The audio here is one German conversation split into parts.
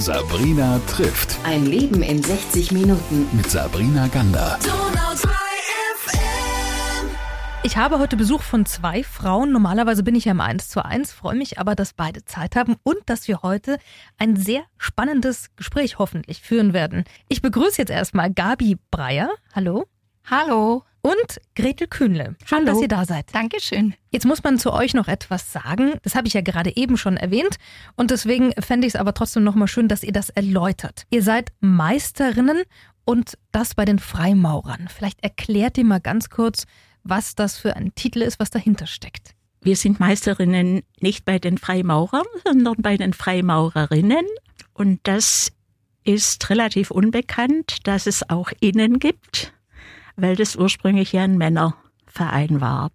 Sabrina trifft. Ein Leben in 60 Minuten. Mit Sabrina Gander. Ich habe heute Besuch von zwei Frauen. Normalerweise bin ich ja im 1 zu 1, freue mich aber, dass beide Zeit haben und dass wir heute ein sehr spannendes Gespräch hoffentlich führen werden. Ich begrüße jetzt erstmal Gabi Breyer. Hallo. Hallo. Und Gretel Kühnle. Schön, Hallo. dass ihr da seid. Dankeschön. Jetzt muss man zu euch noch etwas sagen. Das habe ich ja gerade eben schon erwähnt. Und deswegen fände ich es aber trotzdem nochmal schön, dass ihr das erläutert. Ihr seid Meisterinnen und das bei den Freimaurern. Vielleicht erklärt ihr mal ganz kurz, was das für ein Titel ist, was dahinter steckt. Wir sind Meisterinnen nicht bei den Freimaurern, sondern bei den Freimaurerinnen. Und das ist relativ unbekannt, dass es auch Innen gibt, weil das ursprünglich ja ein Männerverein war.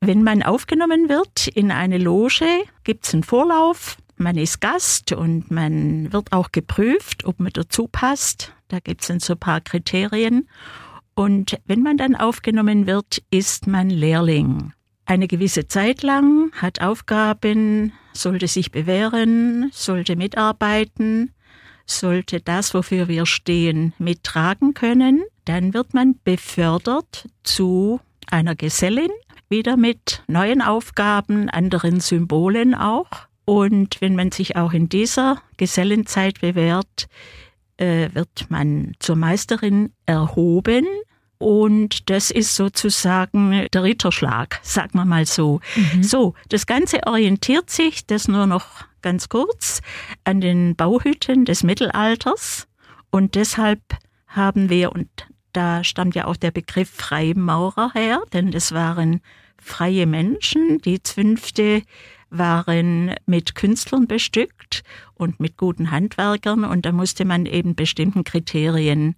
Wenn man aufgenommen wird in eine Loge, gibt es einen Vorlauf. Man ist Gast und man wird auch geprüft, ob man dazu passt. Da gibt es dann so ein paar Kriterien. Und wenn man dann aufgenommen wird, ist man Lehrling. Eine gewisse Zeit lang, hat Aufgaben, sollte sich bewähren, sollte mitarbeiten, sollte das, wofür wir stehen, mittragen können. Dann wird man befördert zu einer Gesellin, wieder mit neuen Aufgaben, anderen Symbolen auch. Und wenn man sich auch in dieser Gesellenzeit bewährt, äh, wird man zur Meisterin erhoben. Und das ist sozusagen der Ritterschlag, sagen wir mal so. Mhm. So, das Ganze orientiert sich, das nur noch ganz kurz, an den Bauhütten des Mittelalters. Und deshalb haben wir, und da stammt ja auch der Begriff Freimaurer her, denn das waren freie Menschen. Die Zünfte waren mit Künstlern bestückt und mit guten Handwerkern und da musste man eben bestimmten Kriterien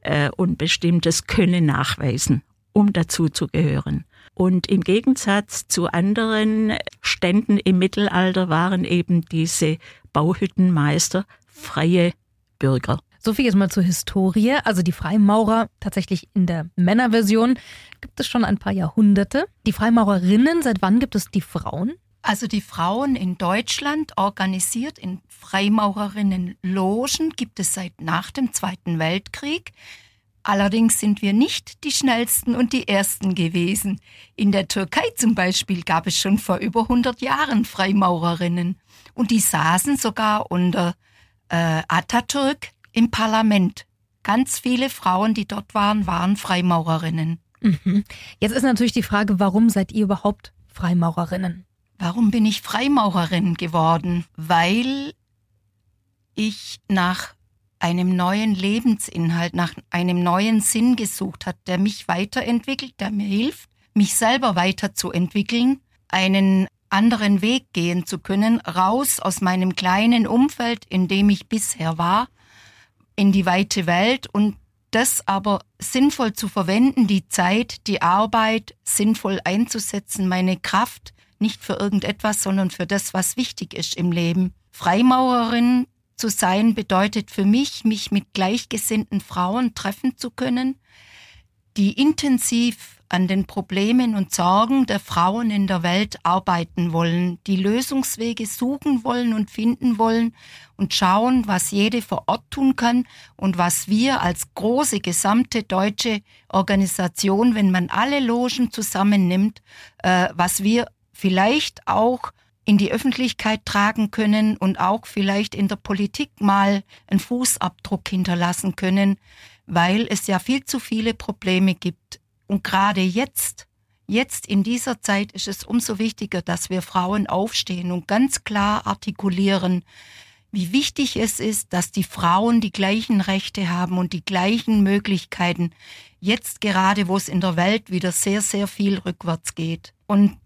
äh, und bestimmtes Können nachweisen, um dazu zu gehören. Und im Gegensatz zu anderen Ständen im Mittelalter waren eben diese Bauhüttenmeister freie Bürger. So viel jetzt mal zur Historie. Also die Freimaurer tatsächlich in der Männerversion gibt es schon ein paar Jahrhunderte. Die Freimaurerinnen, seit wann gibt es die Frauen? Also die Frauen in Deutschland, organisiert in Freimaurerinnenlogen, gibt es seit nach dem Zweiten Weltkrieg. Allerdings sind wir nicht die schnellsten und die ersten gewesen. In der Türkei zum Beispiel gab es schon vor über 100 Jahren Freimaurerinnen. Und die saßen sogar unter äh, Atatürk im Parlament. Ganz viele Frauen, die dort waren, waren Freimaurerinnen. Mhm. Jetzt ist natürlich die Frage, warum seid ihr überhaupt Freimaurerinnen? Warum bin ich Freimaurerin geworden? Weil ich nach einem neuen Lebensinhalt, nach einem neuen Sinn gesucht hat, der mich weiterentwickelt, der mir hilft, mich selber weiterzuentwickeln, einen anderen Weg gehen zu können, raus aus meinem kleinen Umfeld, in dem ich bisher war, in die weite Welt und das aber sinnvoll zu verwenden, die Zeit, die Arbeit sinnvoll einzusetzen, meine Kraft nicht für irgendetwas, sondern für das, was wichtig ist im Leben. Freimaurerin zu sein bedeutet für mich, mich mit gleichgesinnten Frauen treffen zu können, die intensiv an den Problemen und Sorgen der Frauen in der Welt arbeiten wollen, die Lösungswege suchen wollen und finden wollen und schauen, was jede vor Ort tun kann und was wir als große gesamte deutsche Organisation, wenn man alle Logen zusammennimmt, äh, was wir vielleicht auch in die Öffentlichkeit tragen können und auch vielleicht in der Politik mal einen Fußabdruck hinterlassen können, weil es ja viel zu viele Probleme gibt. Und gerade jetzt, jetzt in dieser Zeit ist es umso wichtiger, dass wir Frauen aufstehen und ganz klar artikulieren, wie wichtig es ist, dass die Frauen die gleichen Rechte haben und die gleichen Möglichkeiten, jetzt gerade, wo es in der Welt wieder sehr, sehr viel rückwärts geht. Und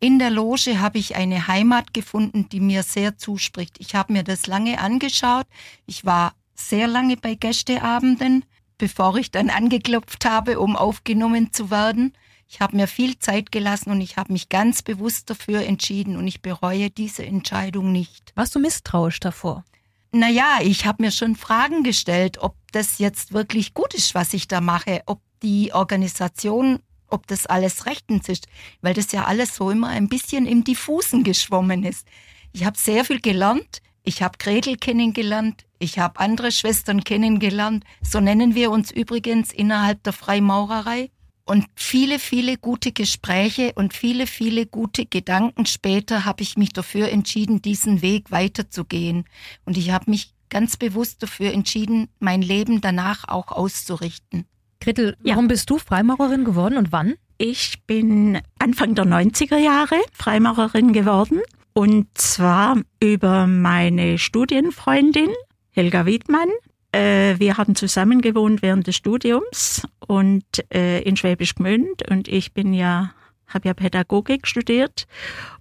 in der Loge habe ich eine Heimat gefunden, die mir sehr zuspricht. Ich habe mir das lange angeschaut. Ich war sehr lange bei Gästeabenden, bevor ich dann angeklopft habe, um aufgenommen zu werden. Ich habe mir viel Zeit gelassen und ich habe mich ganz bewusst dafür entschieden und ich bereue diese Entscheidung nicht. Warst du misstrauisch davor? Naja, ich habe mir schon Fragen gestellt, ob das jetzt wirklich gut ist, was ich da mache, ob die Organisation ob das alles rechtens ist, weil das ja alles so immer ein bisschen im Diffusen geschwommen ist. Ich habe sehr viel gelernt. Ich habe Gretel kennengelernt. Ich habe andere Schwestern kennengelernt. So nennen wir uns übrigens innerhalb der Freimaurerei. Und viele, viele gute Gespräche und viele, viele gute Gedanken später habe ich mich dafür entschieden, diesen Weg weiterzugehen. Und ich habe mich ganz bewusst dafür entschieden, mein Leben danach auch auszurichten. Gretel, warum ja. bist du Freimaurerin geworden und wann? Ich bin Anfang der 90er Jahre Freimaurerin geworden. Und zwar über meine Studienfreundin Helga Wiedmann. Äh, wir haben zusammen gewohnt während des Studiums und äh, in Schwäbisch Gmünd. Und ich bin ja, habe ja Pädagogik studiert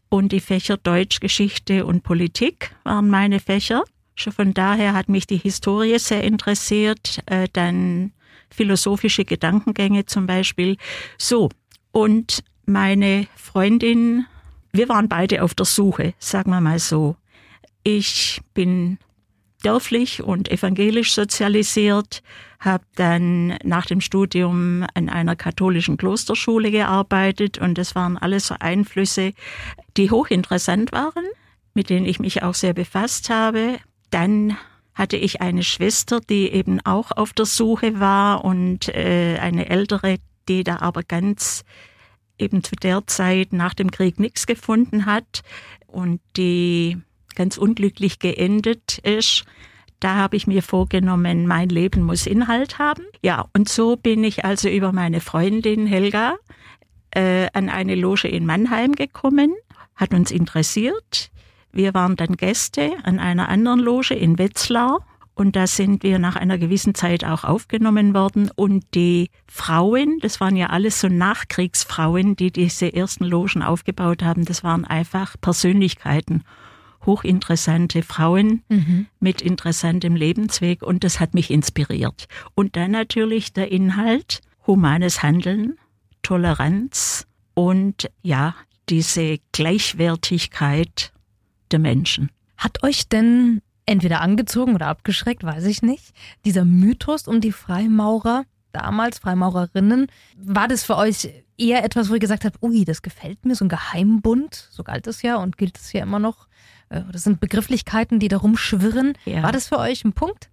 und die Fächer Deutsch, Geschichte und Politik waren meine Fächer. Schon von daher hat mich die Historie sehr interessiert, äh, dann philosophische Gedankengänge zum Beispiel. So, und meine Freundin, wir waren beide auf der Suche, sagen wir mal so. Ich bin dörflich und evangelisch sozialisiert, habe dann nach dem Studium an einer katholischen Klosterschule gearbeitet und das waren alles so Einflüsse, die hochinteressant waren, mit denen ich mich auch sehr befasst habe. Dann hatte ich eine Schwester, die eben auch auf der Suche war und äh, eine ältere, die da aber ganz eben zu der Zeit nach dem Krieg nichts gefunden hat und die ganz unglücklich geendet ist. Da habe ich mir vorgenommen, mein Leben muss Inhalt haben. Ja, und so bin ich also über meine Freundin Helga äh, an eine Loge in Mannheim gekommen, hat uns interessiert. Wir waren dann Gäste an einer anderen Loge in Wetzlar und da sind wir nach einer gewissen Zeit auch aufgenommen worden. Und die Frauen, das waren ja alles so Nachkriegsfrauen, die diese ersten Logen aufgebaut haben, das waren einfach Persönlichkeiten. Hochinteressante Frauen mhm. mit interessantem Lebensweg und das hat mich inspiriert. Und dann natürlich der Inhalt, humanes Handeln, Toleranz und ja, diese Gleichwertigkeit der Menschen. Hat euch denn entweder angezogen oder abgeschreckt, weiß ich nicht. Dieser Mythos um die Freimaurer, damals Freimaurerinnen, war das für euch eher etwas, wo ihr gesagt habt, ui, das gefällt mir, so ein Geheimbund, so galt es ja und gilt es ja immer noch. Äh, das sind Begrifflichkeiten, die da rumschwirren. Ja. War das für euch ein Punkt?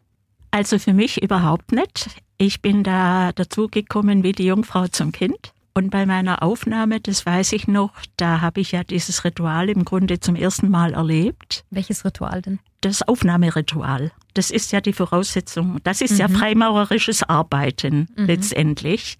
Also für mich überhaupt nicht. Ich bin da dazugekommen wie die Jungfrau zum Kind. Und bei meiner Aufnahme, das weiß ich noch, da habe ich ja dieses Ritual im Grunde zum ersten Mal erlebt. Welches Ritual denn? Das Aufnahmeritual. Das ist ja die Voraussetzung. Das ist mhm. ja freimaurerisches Arbeiten mhm. letztendlich.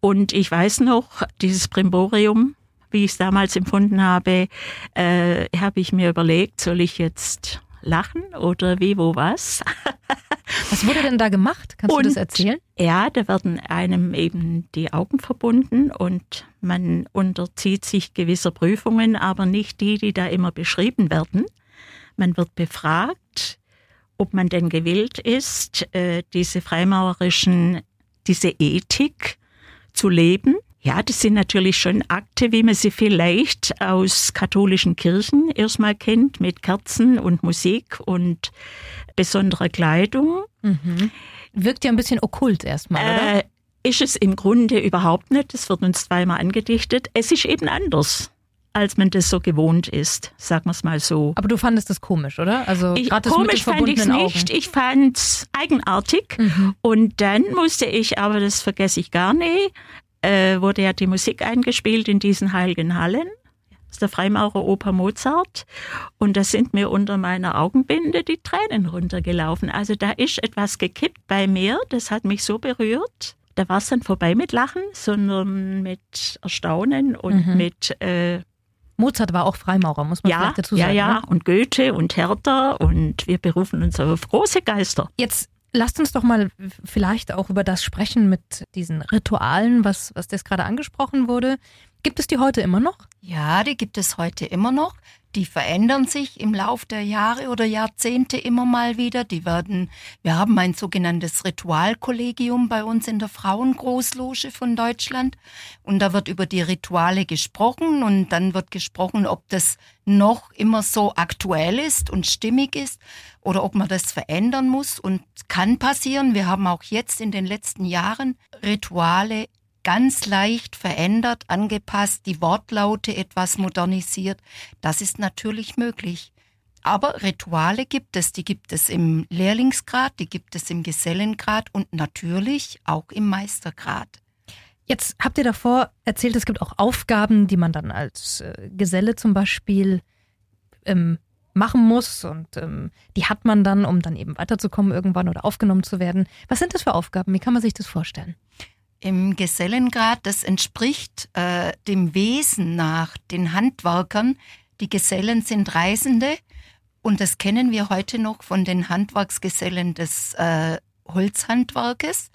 Und ich weiß noch, dieses Brimborium, wie ich es damals empfunden habe, äh, habe ich mir überlegt, soll ich jetzt lachen oder wie, wo, was? Was wurde denn da gemacht? Kannst und, du das erzählen? Ja, da werden einem eben die Augen verbunden und man unterzieht sich gewisser Prüfungen, aber nicht die, die da immer beschrieben werden. Man wird befragt, ob man denn gewillt ist, äh, diese freimaurerischen, diese Ethik zu leben. Ja, das sind natürlich schon Akte, wie man sie vielleicht aus katholischen Kirchen erstmal kennt, mit Kerzen und Musik und besonderer Kleidung. Mhm. Wirkt ja ein bisschen okkult erstmal, oder? Äh, ist es im Grunde überhaupt nicht. Das wird uns zweimal angedichtet. Es ist eben anders als man das so gewohnt ist, sagen wir es mal so. Aber du fandest das komisch, oder? Also ich, komisch fand ich es nicht. Ich fand es eigenartig. Mhm. Und dann musste ich, aber das vergesse ich gar nicht, äh, wurde ja die Musik eingespielt in diesen heiligen Hallen aus der Freimaurer Oper Mozart. Und da sind mir unter meiner Augenbinde die Tränen runtergelaufen. Also da ist etwas gekippt bei mir, das hat mich so berührt. Da war es dann vorbei mit Lachen, sondern mit Erstaunen und mhm. mit äh, Mozart war auch Freimaurer, muss man ja, vielleicht dazu sagen. Ja, ja, ne? und Goethe und Hertha und wir berufen uns auf große Geister. Jetzt lasst uns doch mal vielleicht auch über das sprechen mit diesen Ritualen, was, was das gerade angesprochen wurde. Gibt es die heute immer noch? Ja, die gibt es heute immer noch. Die verändern sich im Lauf der Jahre oder Jahrzehnte immer mal wieder. Die werden, wir haben ein sogenanntes Ritualkollegium bei uns in der Frauengroßloge von Deutschland. Und da wird über die Rituale gesprochen und dann wird gesprochen, ob das noch immer so aktuell ist und stimmig ist oder ob man das verändern muss und kann passieren. Wir haben auch jetzt in den letzten Jahren Rituale ganz leicht verändert, angepasst, die Wortlaute etwas modernisiert. Das ist natürlich möglich. Aber Rituale gibt es, die gibt es im Lehrlingsgrad, die gibt es im Gesellengrad und natürlich auch im Meistergrad. Jetzt habt ihr davor erzählt, es gibt auch Aufgaben, die man dann als äh, Geselle zum Beispiel ähm, machen muss und ähm, die hat man dann, um dann eben weiterzukommen irgendwann oder aufgenommen zu werden. Was sind das für Aufgaben? Wie kann man sich das vorstellen? Im Gesellengrad, das entspricht äh, dem Wesen nach den Handwerkern. Die Gesellen sind Reisende und das kennen wir heute noch von den Handwerksgesellen des äh, Holzhandwerkes.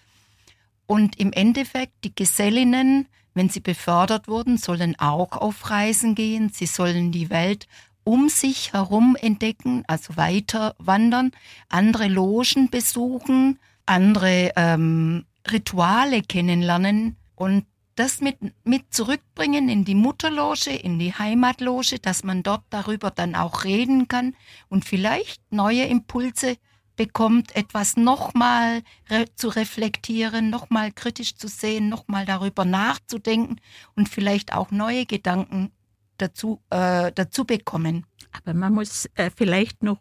Und im Endeffekt, die Gesellinnen, wenn sie befördert wurden, sollen auch auf Reisen gehen. Sie sollen die Welt um sich herum entdecken, also weiter wandern, andere Logen besuchen, andere ähm, Rituale kennenlernen und das mit, mit zurückbringen in die Mutterloge, in die Heimatloge, dass man dort darüber dann auch reden kann und vielleicht neue Impulse bekommt, etwas nochmal re zu reflektieren, nochmal kritisch zu sehen, nochmal darüber nachzudenken und vielleicht auch neue Gedanken dazu, äh, dazu bekommen. Aber man muss äh, vielleicht noch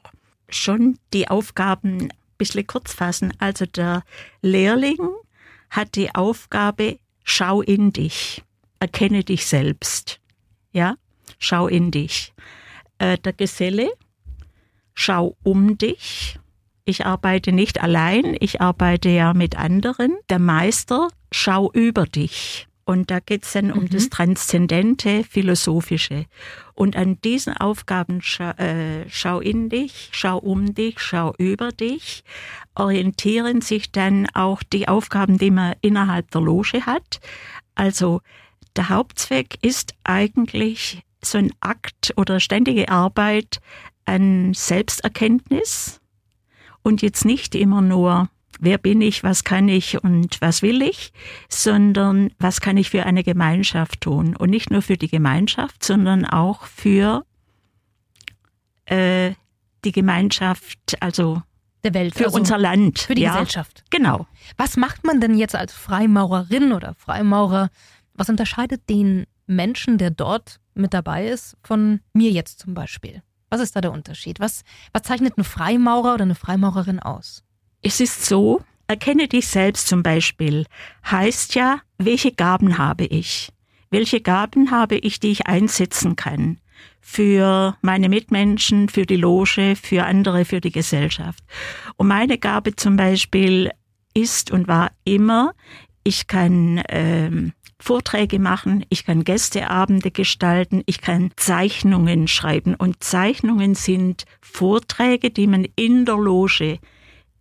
schon die Aufgaben ein bisschen kurz fassen. Also der Lehrling hat die Aufgabe, schau in dich, erkenne dich selbst. Ja, schau in dich. Äh, der Geselle, schau um dich. Ich arbeite nicht allein, ich arbeite ja mit anderen. Der Meister, schau über dich. Und da geht es dann um das mhm. Transzendente, Philosophische. Und an diesen Aufgaben schau, äh, schau in dich, schau um dich, schau über dich, orientieren sich dann auch die Aufgaben, die man innerhalb der Loge hat. Also der Hauptzweck ist eigentlich so ein Akt oder ständige Arbeit an Selbsterkenntnis und jetzt nicht immer nur wer bin ich, was kann ich und was will ich, sondern was kann ich für eine Gemeinschaft tun. Und nicht nur für die Gemeinschaft, sondern auch für äh, die Gemeinschaft, also der Welt, für also unser Land. Für die ja. Gesellschaft. Genau. Was macht man denn jetzt als Freimaurerin oder Freimaurer? Was unterscheidet den Menschen, der dort mit dabei ist, von mir jetzt zum Beispiel? Was ist da der Unterschied? Was, was zeichnet ein Freimaurer oder eine Freimaurerin aus? Es ist so, erkenne dich selbst zum Beispiel, heißt ja, welche Gaben habe ich? Welche Gaben habe ich, die ich einsetzen kann? Für meine Mitmenschen, für die Loge, für andere, für die Gesellschaft. Und meine Gabe zum Beispiel ist und war immer, ich kann ähm, Vorträge machen, ich kann Gästeabende gestalten, ich kann Zeichnungen schreiben. Und Zeichnungen sind Vorträge, die man in der Loge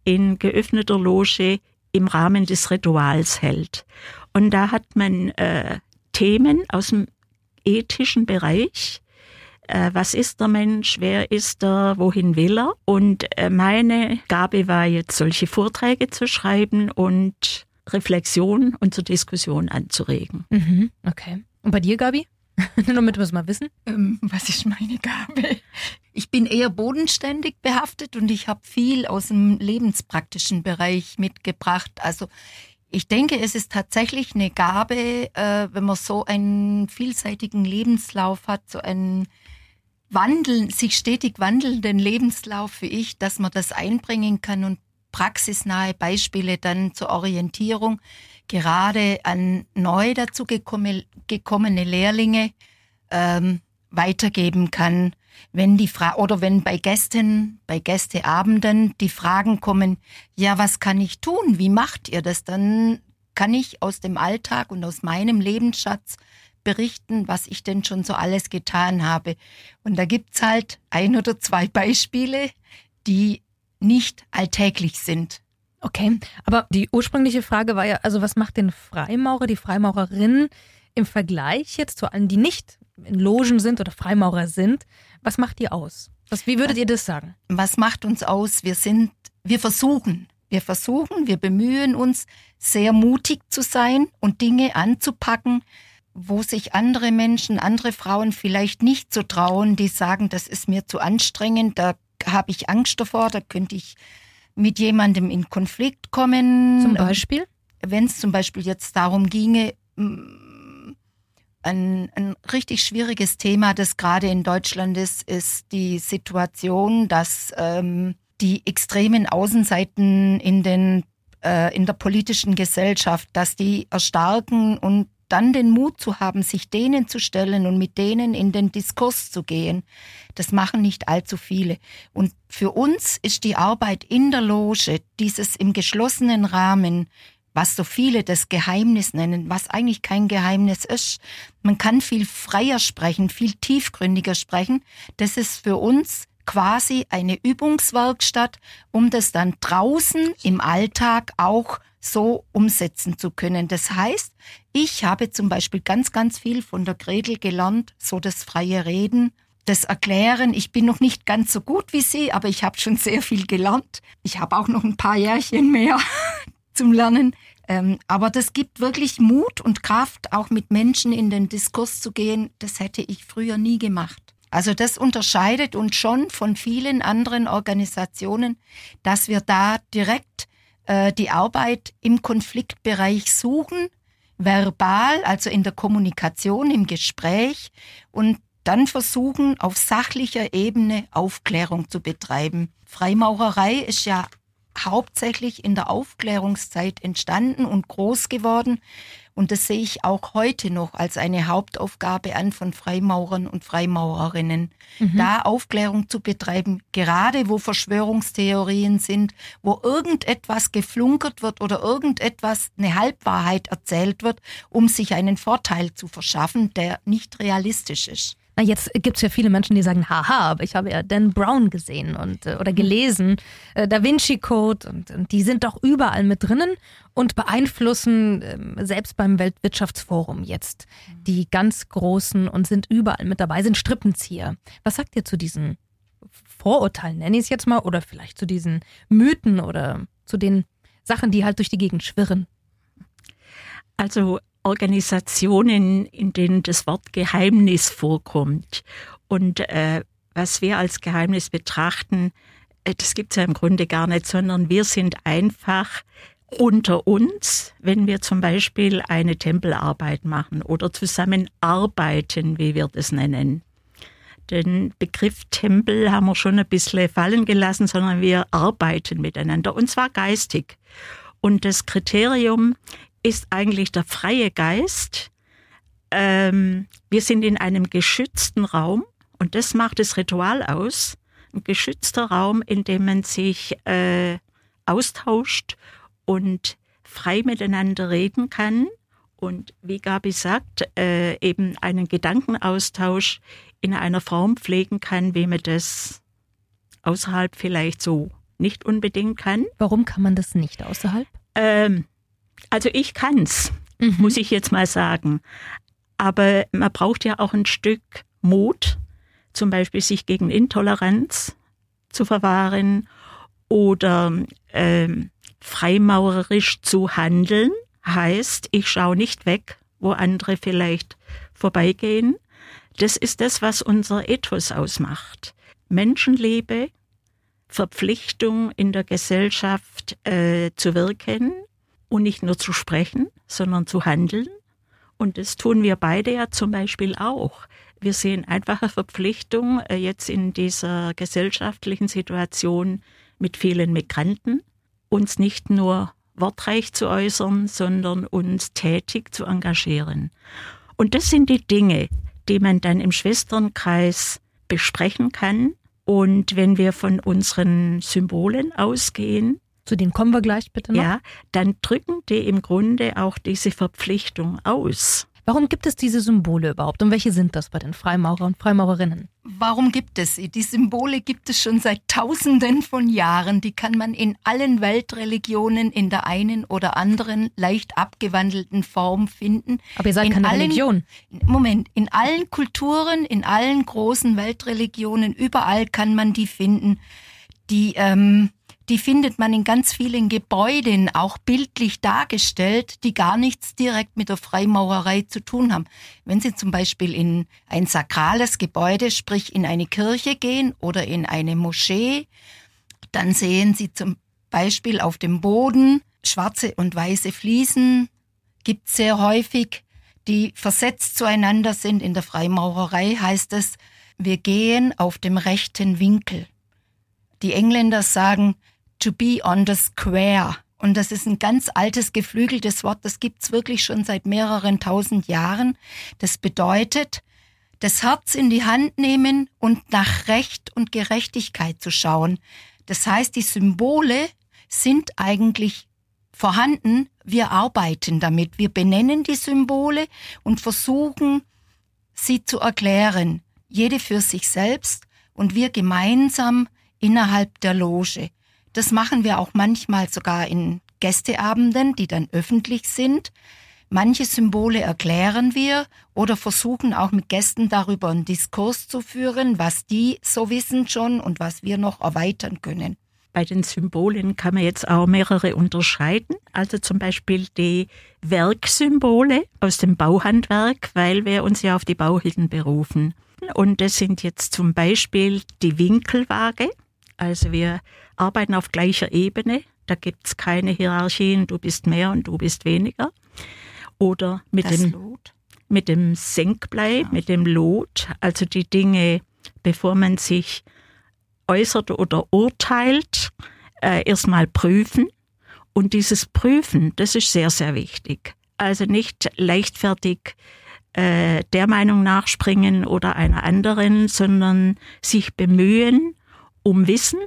in geöffneter Loge im Rahmen des Rituals hält. Und da hat man äh, Themen aus dem ethischen Bereich. Äh, was ist der Mensch? Wer ist er? Wohin will er? Und äh, meine Gabe war jetzt, solche Vorträge zu schreiben und Reflexion und zur Diskussion anzuregen. Mhm, okay. Und bei dir, Gabi? Nur damit wir es mal wissen. Ähm, was ist meine Gabe? Ich bin eher bodenständig behaftet und ich habe viel aus dem lebenspraktischen Bereich mitgebracht. Also ich denke, es ist tatsächlich eine Gabe, äh, wenn man so einen vielseitigen Lebenslauf hat, so einen wandeln, sich stetig wandelnden Lebenslauf wie ich, dass man das einbringen kann und praxisnahe Beispiele dann zur Orientierung gerade an neu dazu gekommene, Lehrlinge ähm, weitergeben kann, wenn die Fra oder wenn bei Gästen, bei Gästeabenden die Fragen kommen, ja, was kann ich tun? Wie macht ihr das? Dann kann ich aus dem Alltag und aus meinem Lebensschatz berichten, was ich denn schon so alles getan habe. Und da gibt's halt ein oder zwei Beispiele, die nicht alltäglich sind. Okay, aber die ursprüngliche Frage war ja, also was macht den Freimaurer, die Freimaurerin im Vergleich jetzt zu allen, die nicht in Logen sind oder Freimaurer sind? Was macht die aus? Was, wie würdet ihr das sagen? Was macht uns aus? Wir sind, wir versuchen, wir versuchen, wir bemühen uns, sehr mutig zu sein und Dinge anzupacken, wo sich andere Menschen, andere Frauen vielleicht nicht so trauen, die sagen, das ist mir zu anstrengend, da habe ich Angst davor, da könnte ich mit jemandem in Konflikt kommen. Zum Beispiel? Wenn es zum Beispiel jetzt darum ginge, ein, ein richtig schwieriges Thema, das gerade in Deutschland ist, ist die Situation, dass ähm, die extremen Außenseiten in den äh, in der politischen Gesellschaft, dass die erstarken und dann den Mut zu haben, sich denen zu stellen und mit denen in den Diskurs zu gehen, das machen nicht allzu viele. Und für uns ist die Arbeit in der Loge, dieses im geschlossenen Rahmen, was so viele das Geheimnis nennen, was eigentlich kein Geheimnis ist. Man kann viel freier sprechen, viel tiefgründiger sprechen. Das ist für uns quasi eine Übungswerkstatt, um das dann draußen im Alltag auch so umsetzen zu können. Das heißt, ich habe zum Beispiel ganz, ganz viel von der Gretel gelernt, so das freie Reden, das Erklären. Ich bin noch nicht ganz so gut wie Sie, aber ich habe schon sehr viel gelernt. Ich habe auch noch ein paar Jährchen mehr zum Lernen. Ähm, aber das gibt wirklich Mut und Kraft, auch mit Menschen in den Diskurs zu gehen. Das hätte ich früher nie gemacht. Also das unterscheidet uns schon von vielen anderen Organisationen, dass wir da direkt äh, die Arbeit im Konfliktbereich suchen, verbal, also in der Kommunikation, im Gespräch und dann versuchen, auf sachlicher Ebene Aufklärung zu betreiben. Freimaurerei ist ja hauptsächlich in der Aufklärungszeit entstanden und groß geworden. Und das sehe ich auch heute noch als eine Hauptaufgabe an von Freimaurern und Freimaurerinnen, mhm. da Aufklärung zu betreiben, gerade wo Verschwörungstheorien sind, wo irgendetwas geflunkert wird oder irgendetwas, eine Halbwahrheit erzählt wird, um sich einen Vorteil zu verschaffen, der nicht realistisch ist. Na, jetzt gibt es ja viele Menschen, die sagen, haha, aber ich habe ja Dan Brown gesehen und äh, oder gelesen, äh, Da Vinci Code und, und, die sind doch überall mit drinnen und beeinflussen äh, selbst beim Weltwirtschaftsforum jetzt die ganz großen und sind überall mit dabei, sind Strippenzieher. Was sagt ihr zu diesen Vorurteilen, nenne ich es jetzt mal, oder vielleicht zu diesen Mythen oder zu den Sachen, die halt durch die Gegend schwirren? Also Organisationen, in denen das Wort Geheimnis vorkommt. Und äh, was wir als Geheimnis betrachten, äh, das gibt es ja im Grunde gar nicht, sondern wir sind einfach unter uns, wenn wir zum Beispiel eine Tempelarbeit machen oder zusammenarbeiten, wie wir das nennen. Den Begriff Tempel haben wir schon ein bisschen fallen gelassen, sondern wir arbeiten miteinander und zwar geistig. Und das Kriterium ist eigentlich der freie Geist. Ähm, wir sind in einem geschützten Raum und das macht das Ritual aus. Ein geschützter Raum, in dem man sich äh, austauscht und frei miteinander reden kann. Und wie Gabi sagt, äh, eben einen Gedankenaustausch in einer Form pflegen kann, wie man das außerhalb vielleicht so nicht unbedingt kann. Warum kann man das nicht außerhalb? Ähm, also ich kann's, mhm. muss ich jetzt mal sagen. Aber man braucht ja auch ein Stück Mut, zum Beispiel sich gegen Intoleranz zu verwahren oder ähm, freimaurerisch zu handeln. Heißt, ich schaue nicht weg, wo andere vielleicht vorbeigehen. Das ist das, was unser Ethos ausmacht. Menschenliebe, Verpflichtung in der Gesellschaft äh, zu wirken, und nicht nur zu sprechen, sondern zu handeln. Und das tun wir beide ja zum Beispiel auch. Wir sehen einfache Verpflichtung äh, jetzt in dieser gesellschaftlichen Situation mit vielen Migranten, uns nicht nur wortreich zu äußern, sondern uns tätig zu engagieren. Und das sind die Dinge, die man dann im Schwesternkreis besprechen kann. Und wenn wir von unseren Symbolen ausgehen, zu denen kommen wir gleich bitte noch. Ja, dann drücken die im Grunde auch diese Verpflichtung aus. Warum gibt es diese Symbole überhaupt und welche sind das bei den Freimaurern und Freimaurerinnen? Warum gibt es sie? Die Symbole gibt es schon seit Tausenden von Jahren. Die kann man in allen Weltreligionen in der einen oder anderen leicht abgewandelten Form finden. Aber ihr seid in keine allen, Religion. Moment, in allen Kulturen, in allen großen Weltreligionen, überall kann man die finden. Die ähm, die findet man in ganz vielen Gebäuden auch bildlich dargestellt, die gar nichts direkt mit der Freimaurerei zu tun haben. Wenn Sie zum Beispiel in ein sakrales Gebäude, sprich in eine Kirche gehen oder in eine Moschee, dann sehen Sie zum Beispiel auf dem Boden schwarze und weiße Fliesen, gibt sehr häufig die versetzt zueinander sind. In der Freimaurerei heißt es, wir gehen auf dem rechten Winkel. Die Engländer sagen to be on the square. Und das ist ein ganz altes geflügeltes Wort, das gibt's wirklich schon seit mehreren tausend Jahren. Das bedeutet, das Herz in die Hand nehmen und nach Recht und Gerechtigkeit zu schauen. Das heißt, die Symbole sind eigentlich vorhanden, wir arbeiten damit, wir benennen die Symbole und versuchen, sie zu erklären, jede für sich selbst und wir gemeinsam innerhalb der Loge. Das machen wir auch manchmal sogar in Gästeabenden, die dann öffentlich sind. Manche Symbole erklären wir oder versuchen auch mit Gästen darüber einen Diskurs zu führen, was die so wissen schon und was wir noch erweitern können. Bei den Symbolen kann man jetzt auch mehrere unterscheiden. Also zum Beispiel die Werksymbole aus dem Bauhandwerk, weil wir uns ja auf die Bauhilden berufen. Und das sind jetzt zum Beispiel die Winkelwaage. Also wir arbeiten auf gleicher Ebene. Da gibt es keine Hierarchien, du bist mehr und du bist weniger. Oder mit Das dem, Lot. mit dem Senkblei, mit dem Lot, also die Dinge, bevor man sich äußert oder urteilt, äh, erstmal prüfen. Und dieses Prüfen, das ist sehr, sehr wichtig. Also nicht leichtfertig äh, der Meinung nachspringen oder einer anderen, sondern sich bemühen um Wissen.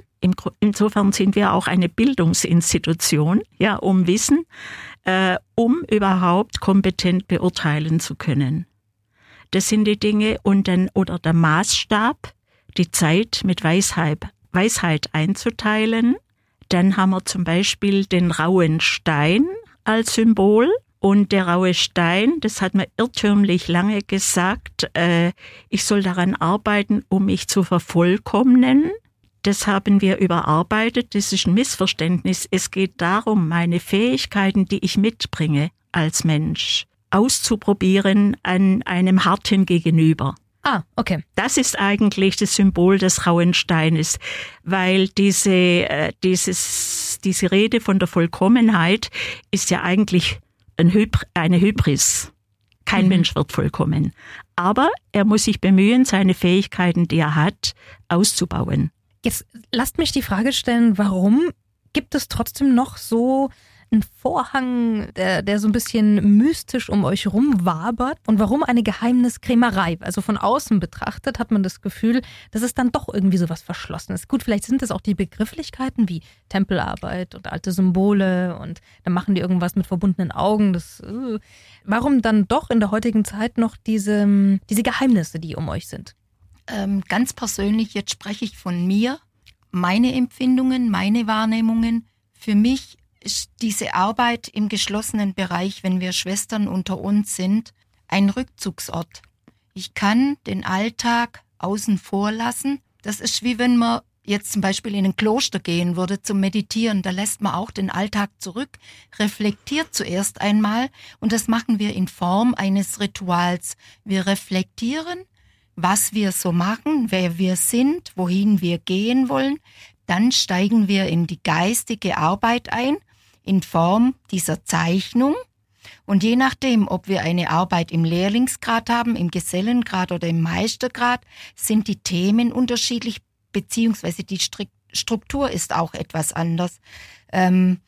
Insofern sind wir auch eine Bildungsinstitution, ja, um Wissen, äh, um überhaupt kompetent beurteilen zu können. Das sind die Dinge und dann oder der Maßstab, die Zeit mit Weisheit, Weisheit einzuteilen. Dann haben wir zum Beispiel den rauen Stein als Symbol. Und der raue Stein, das hat man irrtümlich lange gesagt, äh, ich soll daran arbeiten, um mich zu vervollkommnen. Das haben wir überarbeitet. Das ist ein Missverständnis. Es geht darum, meine Fähigkeiten, die ich mitbringe als Mensch, auszuprobieren an einem harten Gegenüber. Ah, okay. Das ist eigentlich das Symbol des rauen Steines, weil diese, äh, dieses, diese Rede von der Vollkommenheit ist ja eigentlich ein Hybr eine Hybris. Kein Mhm. Mensch wird vollkommen. Aber er muss sich bemühen, seine Fähigkeiten, die er hat, auszubauen. Jetzt lasst mich die Frage stellen, warum gibt es trotzdem noch so einen Vorhang, der, der so ein bisschen mystisch um euch rum wabert? Und warum eine Geheimniskrämerei? Also von außen betrachtet hat man das Gefühl, dass es dann doch irgendwie so was Verschlossenes. Gut, vielleicht sind es auch die Begrifflichkeiten wie Tempelarbeit und alte Symbole und dann machen die irgendwas mit verbundenen Augen. Das, äh. Warum dann doch in der heutigen Zeit noch diese, diese Geheimnisse, die um euch sind? Ähm, ganz persönlich, jetzt spreche ich von mir, meine Empfindungen, meine Wahrnehmungen. Für mich ist diese Arbeit im geschlossenen Bereich, wenn wir Schwestern unter uns sind, ein Rückzugsort. Ich kann den Alltag außen vor lassen. Das ist wie wenn man jetzt zum Beispiel in ein Kloster gehen würde zum Meditieren. Da lässt man auch den Alltag zurück, reflektiert zuerst einmal und das machen wir in Form eines Rituals. Wir reflektieren, was wir so machen, wer wir sind, wohin wir gehen wollen. Dann steigen wir in die geistige Arbeit ein, in Form dieser Zeichnung. Und je nachdem, ob wir eine Arbeit im Lehrlingsgrad haben, im Gesellengrad oder im Meistergrad, sind die Themen unterschiedlich, beziehungsweise die Struktur ist auch etwas anders. Ähm,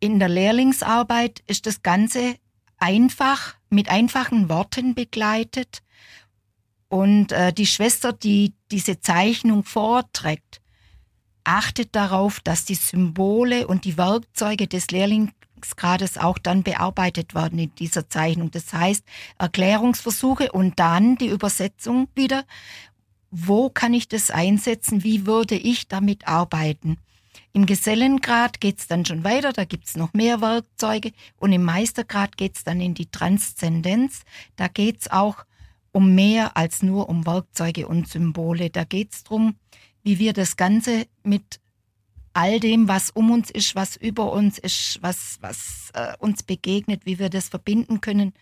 in der Lehrlingsarbeit ist das Ganze einfach, mit einfachen Worten begleitet. Und äh, die Schwester, die diese Zeichnung vorträgt, achtet darauf, dass die Symbole und die Werkzeuge des Lehrlingsgrades auch dann bearbeitet werden in dieser Zeichnung. Das heißt, Erklärungsversuche und dann die Übersetzung wieder. Wo kann ich das einsetzen? Wie würde ich damit arbeiten? Im Gesellengrad geht's dann schon weiter, da gibt's noch mehr Werkzeuge und im Meistergrad geht's dann in die Transzendenz. Da geht's auch um mehr als nur um Werkzeuge und Symbole. Da geht's drum, wie wir das Ganze mit all dem, was um uns ist, was über uns ist, was, was äh, uns begegnet, wie wir das verbinden können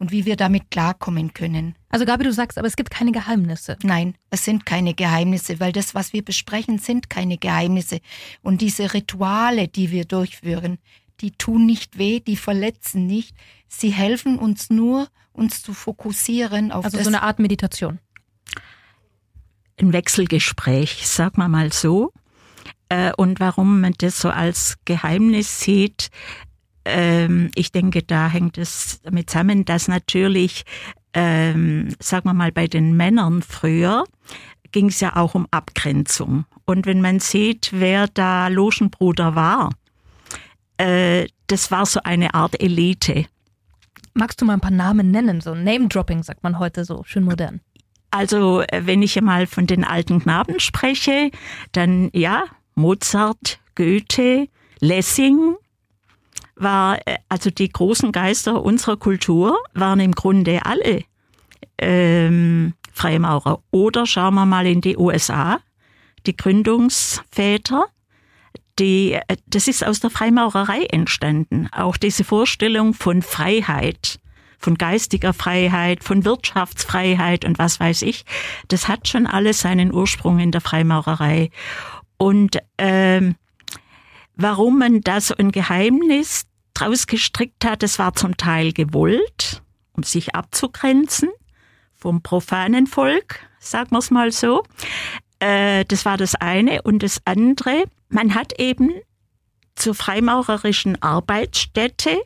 und wie wir damit klarkommen können. Also Gabi, du sagst, aber es gibt keine Geheimnisse. Nein, es sind keine Geheimnisse, weil das, was wir besprechen, sind keine Geheimnisse. Und diese Rituale, die wir durchführen, die tun nicht weh, die verletzen nicht. Sie helfen uns nur, uns zu fokussieren auf Also das. so eine Art Meditation. Ein Wechselgespräch, sag mal mal so. Äh, Und warum man das so als Geheimnis sieht, ähm, ich denke, da hängt es damit zusammen, dass natürlich, ähm, sagen wir mal, bei den Männern früher ging es ja auch um Abgrenzung. Und wenn man sieht, wer da Logenbruder war, äh, das war so eine Art Elite. Magst du mal ein paar Namen nennen? So Name-Dropping sagt man heute so, schön modern. Also, äh, wenn ich mal von den alten Knaben spreche, dann ja, Mozart, Goethe, Lessing war, äh, also die großen Geister unserer Kultur waren im Grunde alle ähm, Freimaurer. Oder schauen wir mal in die USA, die Gründungsväter, die, äh, das ist aus der Freimaurerei entstanden. Auch diese Vorstellung von Freiheit, von geistiger Freiheit, von Wirtschaftsfreiheit und was weiß ich, das hat schon alles seinen Ursprung in der Freimaurerei. Und ähm, warum man da so ein Geheimnis draus gestrickt hat, das war zum Teil gewollt, um sich abzugrenzen vom profanen Volk, sagen wir es mal so. Äh, das war das eine. Und das andere, man hat eben zur freimaurerischen Arbeitsstätte,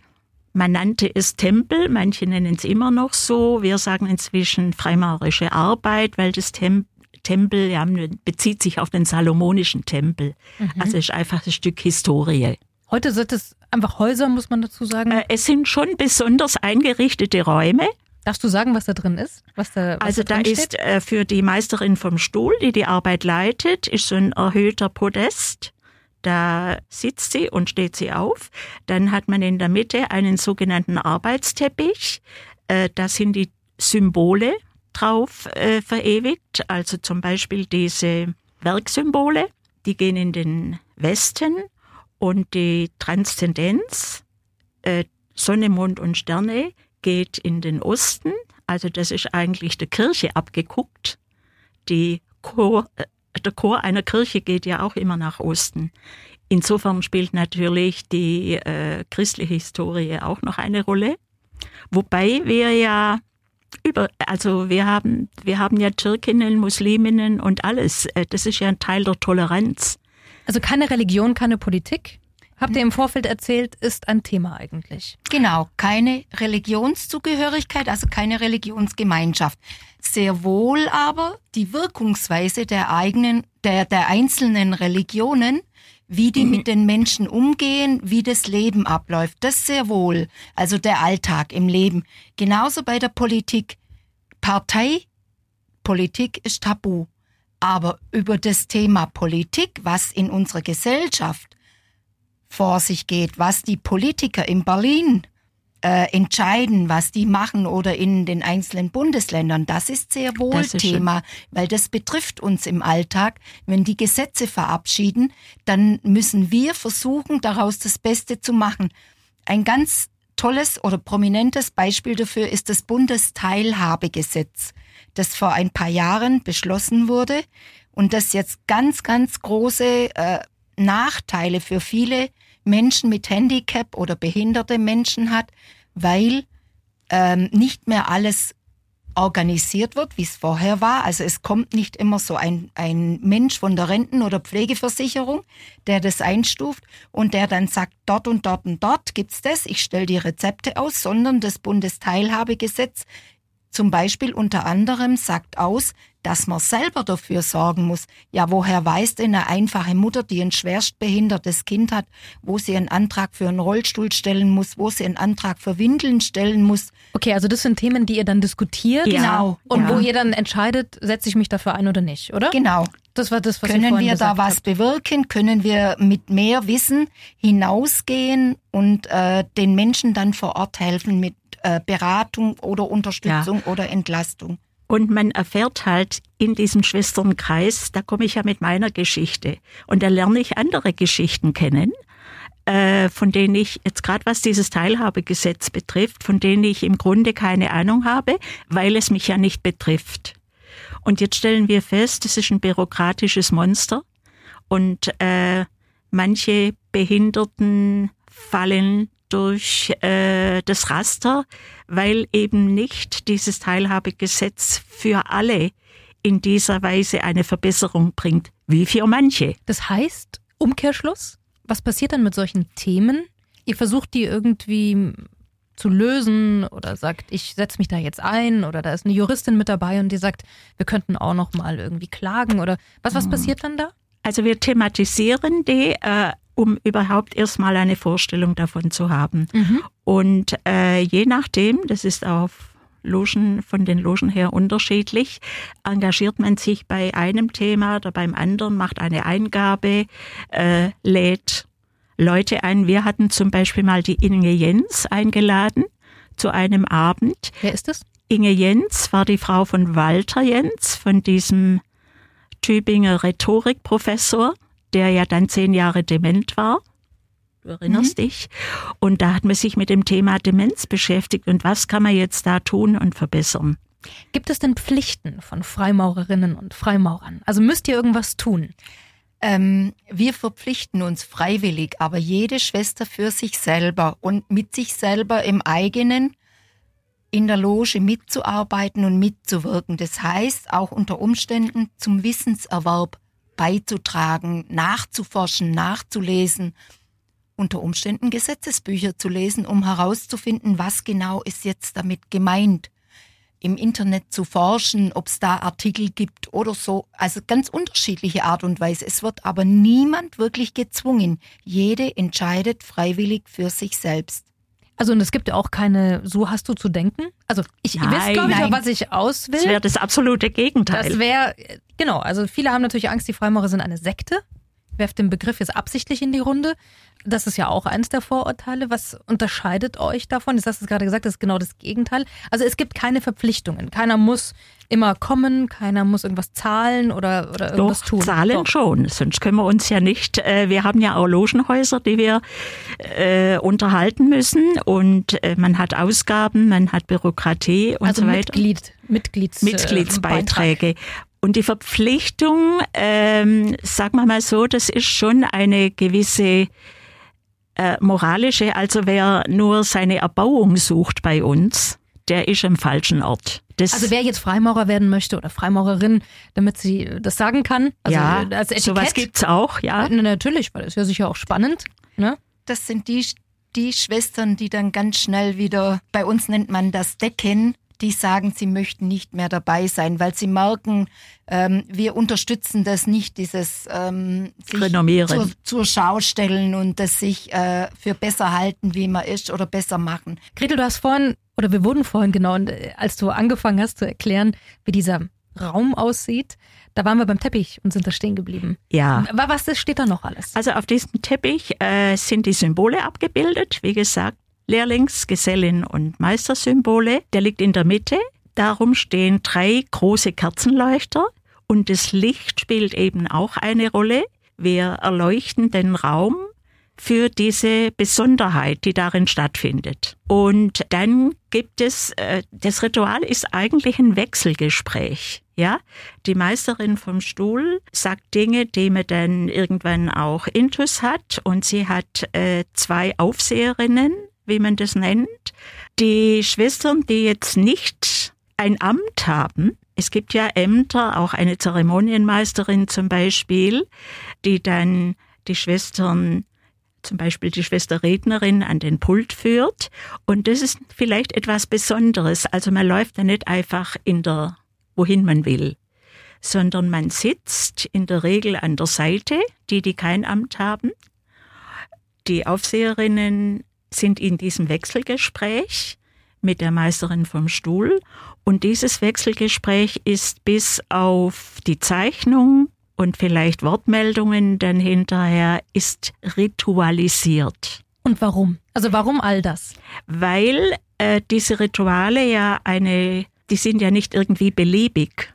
man nannte es Tempel, manche nennen es immer noch so. Wir sagen inzwischen freimaurerische Arbeit, weil das Tem Tempel ja, bezieht sich auf den salomonischen Tempel. Also ist einfach ein Stück Historie. Heute sind es einfach Häuser, muss man dazu sagen. Äh, es sind schon besonders eingerichtete Räume. Darfst du sagen, was da drin ist? Was da, was Also da drin ist äh, für die Meisterin vom Stuhl, die die Arbeit leitet, ist so ein erhöhter Podest. Da sitzt sie und steht sie auf. Dann hat man in der Mitte einen sogenannten Arbeitsteppich. Äh, da sind die Symbole drauf äh, verewigt. Also zum Beispiel diese Werksymbole, die gehen in den Westen und die Transzendenz, äh, Sonne, Mond und Sterne, geht in den Osten. Also das ist eigentlich der Kirche abgeguckt. Chor, äh, der Chor einer Kirche geht ja auch immer nach Osten. Insofern spielt natürlich die äh, christliche Historie auch noch eine Rolle. Wobei wir ja über, also wir haben, wir haben ja Türkinnen, Musliminnen und alles. Äh, Das ist ja ein Teil der Toleranz. Also keine Religion, keine Politik. Habt ihr im Vorfeld erzählt, ist ein Thema eigentlich. Genau, keine Religionszugehörigkeit, also keine Religionsgemeinschaft. Sehr wohl aber die Wirkungsweise der eigenen, der, der einzelnen Religionen, wie die mit den Menschen umgehen, wie das Leben abläuft. Das sehr wohl. Also der Alltag im Leben. Genauso bei der Politik. Partei, Politik ist tabu. Aber über das Thema Politik, was in unserer Gesellschaft vor sich geht, was die Politiker in Berlin äh, entscheiden, was die machen oder in den einzelnen Bundesländern, das ist sehr wohl ist schön. Thema, weil das betrifft uns im Alltag. Wenn die Gesetze verabschieden, dann müssen wir versuchen, daraus das Beste zu machen. Ein ganz tolles oder prominentes Beispiel dafür ist das Bundesteilhabegesetz, das vor ein paar Jahren beschlossen wurde und das jetzt ganz, ganz große äh, Nachteile für viele Menschen mit Handicap oder behinderte Menschen hat, weil ähm, nicht mehr alles organisiert wird, wie es vorher war. Also es kommt nicht immer so ein, ein Mensch von der Renten- oder Pflegeversicherung, der das einstuft und der dann sagt, dort und dort und dort gibt's das, ich stelle die Rezepte aus, sondern das Bundesteilhabegesetz zum Beispiel unter anderem sagt aus, dass man selber dafür sorgen muss. Ja, woher weiß denn eine einfache Mutter, die ein schwerstbehindertes Kind hat, wo sie einen Antrag für einen Rollstuhl stellen muss, wo sie einen Antrag für Windeln stellen muss? Okay, also das sind Themen, die ihr dann diskutiert. Ja. Genau. Und Ja. wo ihr dann entscheidet, setze ich mich dafür ein oder nicht, oder? Genau. Das war das, was Können wir da was habt. bewirken? Können wir mit mehr Wissen hinausgehen und äh, den Menschen dann vor Ort helfen mit äh, Beratung oder Unterstützung oder Entlastung? Und man erfährt halt in diesem Schwesternkreis, da komme ich ja mit meiner Geschichte und da lerne ich andere Geschichten kennen, äh, von denen ich jetzt gerade was dieses Teilhabegesetz betrifft, von denen ich im Grunde keine Ahnung habe, weil es mich ja nicht betrifft. Und jetzt stellen wir fest, es ist ein bürokratisches Monster und äh, manche Behinderten fallen durch äh, das Raster, weil eben nicht dieses Teilhabegesetz für alle in dieser Weise eine Verbesserung bringt, wie für manche. Das heißt, Umkehrschluss, was passiert dann mit solchen Themen? Ihr versucht die irgendwie zu lösen oder sagt, ich setze mich da jetzt ein oder da ist eine Juristin mit dabei und die sagt, wir könnten auch noch mal irgendwie klagen oder was was passiert dann da? Also wir thematisieren die, äh, um überhaupt erstmal eine Vorstellung davon zu haben. Und äh, je nachdem, das ist auf Logen, von den Logen her unterschiedlich, engagiert man sich bei einem Thema oder beim anderen, macht eine Eingabe, äh, lädt Leute ein. Wir hatten zum Beispiel mal die Inge Jens eingeladen zu einem Abend. Wer ist das? Inge Jens war die Frau von Walter Jens, von diesem Tübinger Rhetorikprofessor, der ja dann zehn Jahre dement war. Du erinnerst dich? Und da hat man sich mit dem Thema Demenz beschäftigt und was kann man jetzt da tun und verbessern. Gibt es denn Pflichten von Freimaurerinnen und Freimaurern? Also müsst ihr irgendwas tun? Ähm, wir verpflichten uns freiwillig, aber jede Schwester für sich selber und mit sich selber im eigenen in der Loge mitzuarbeiten und mitzuwirken. Das heißt, auch unter Umständen zum Wissenserwerb beizutragen, nachzuforschen, nachzulesen, unter Umständen Gesetzesbücher zu lesen, um herauszufinden, was genau ist jetzt damit gemeint. Im Internet zu forschen, ob es da Artikel gibt oder so. Also ganz unterschiedliche Art und Weise. Es wird aber niemand wirklich gezwungen. Jede entscheidet freiwillig für sich selbst. Also und es gibt ja auch keine, so hast du zu denken. Also ich Nein, glaube ich, auch, was ich aus Das wäre will. das absolute Gegenteil. Das wäre, genau, also viele haben natürlich Angst, die Freimaurer sind eine Sekte. Werft den Begriff jetzt absichtlich in die Runde. Das ist ja auch eins der Vorurteile. Was unterscheidet euch davon? Jetzt hast du es gerade gesagt, das ist genau das Gegenteil. Also es gibt keine Verpflichtungen. Keiner muss immer kommen, keiner muss irgendwas zahlen oder, oder irgendwas Doch, tun. zahlen Doch. schon, sonst können wir uns ja nicht, äh, wir haben ja auch Logenhäuser, die wir äh, unterhalten müssen und äh, man hat Ausgaben, man hat Bürokratie und Also so weiter. Mitglied, Mitglieds, Mitgliedsbeiträge. Und die Verpflichtung, ähm, sagen wir mal so, das ist schon eine gewisse äh, moralische, also wer nur seine Erbauung sucht bei uns, der ist am falschen Ort. Das, Also wer jetzt Freimaurer werden möchte oder Freimaurerin, damit sie das sagen kann, also ja, als Etikett. sowas gibt's auch, ja. Na, natürlich, weil das ist ja sicher auch spannend. Ne? Das sind die, die Schwestern, die dann ganz schnell wieder, bei uns nennt man das Decken, die sagen, sie möchten nicht mehr dabei sein, weil sie merken, ähm, wir unterstützen das nicht, dieses ähm, sich Renommieren. zur, zur Schau stellen und das sich äh, für besser halten, wie man ist oder besser machen. Gretel, du hast vorhin, oder wir wurden vorhin genau, und, äh, als du angefangen hast zu erklären, wie dieser Raum aussieht, da waren wir beim Teppich und sind da stehen geblieben. Ja. Wa- Was steht da noch alles? Also auf diesem Teppich äh, sind die Symbole abgebildet, wie gesagt, Lehrlings-, Gesellin- und Meistersymbole. Der liegt in der Mitte. Darum stehen drei große Kerzenleuchter und das Licht spielt eben auch eine Rolle. Wir erleuchten den Raum für diese Besonderheit, die darin stattfindet. Und dann gibt es, äh, das Ritual ist eigentlich ein Wechselgespräch. Ja, die Meisterin vom Stuhl sagt Dinge, die man dann irgendwann auch intus hat. Und sie hat äh, zwei Aufseherinnen, wie man das nennt. Die Schwestern, die jetzt nicht ein Amt haben, es gibt ja Ämter, auch eine Zeremonienmeisterin zum Beispiel, die dann die Schwestern zum Beispiel die Schwesterrednerin an den Pult führt. Und das ist vielleicht etwas Besonderes. Also man läuft da nicht einfach in der, wohin man will, sondern man sitzt in der Regel an der Seite, die, die kein Amt haben. Die Aufseherinnen sind in diesem Wechselgespräch mit der Meisterin vom Stuhl. Und dieses Wechselgespräch ist bis auf die Zeichnung und vielleicht Wortmeldungen dann hinterher ist ritualisiert. Und warum? Also warum all das? Weil äh, diese Rituale ja eine, die sind ja nicht irgendwie beliebig,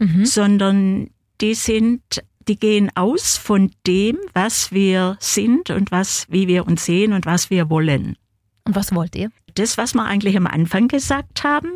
Mhm. sondern die sind, die gehen aus von dem, was wir sind und was, wie wir uns sehen und was wir wollen. Und was wollt ihr? Das, was wir eigentlich am Anfang gesagt haben,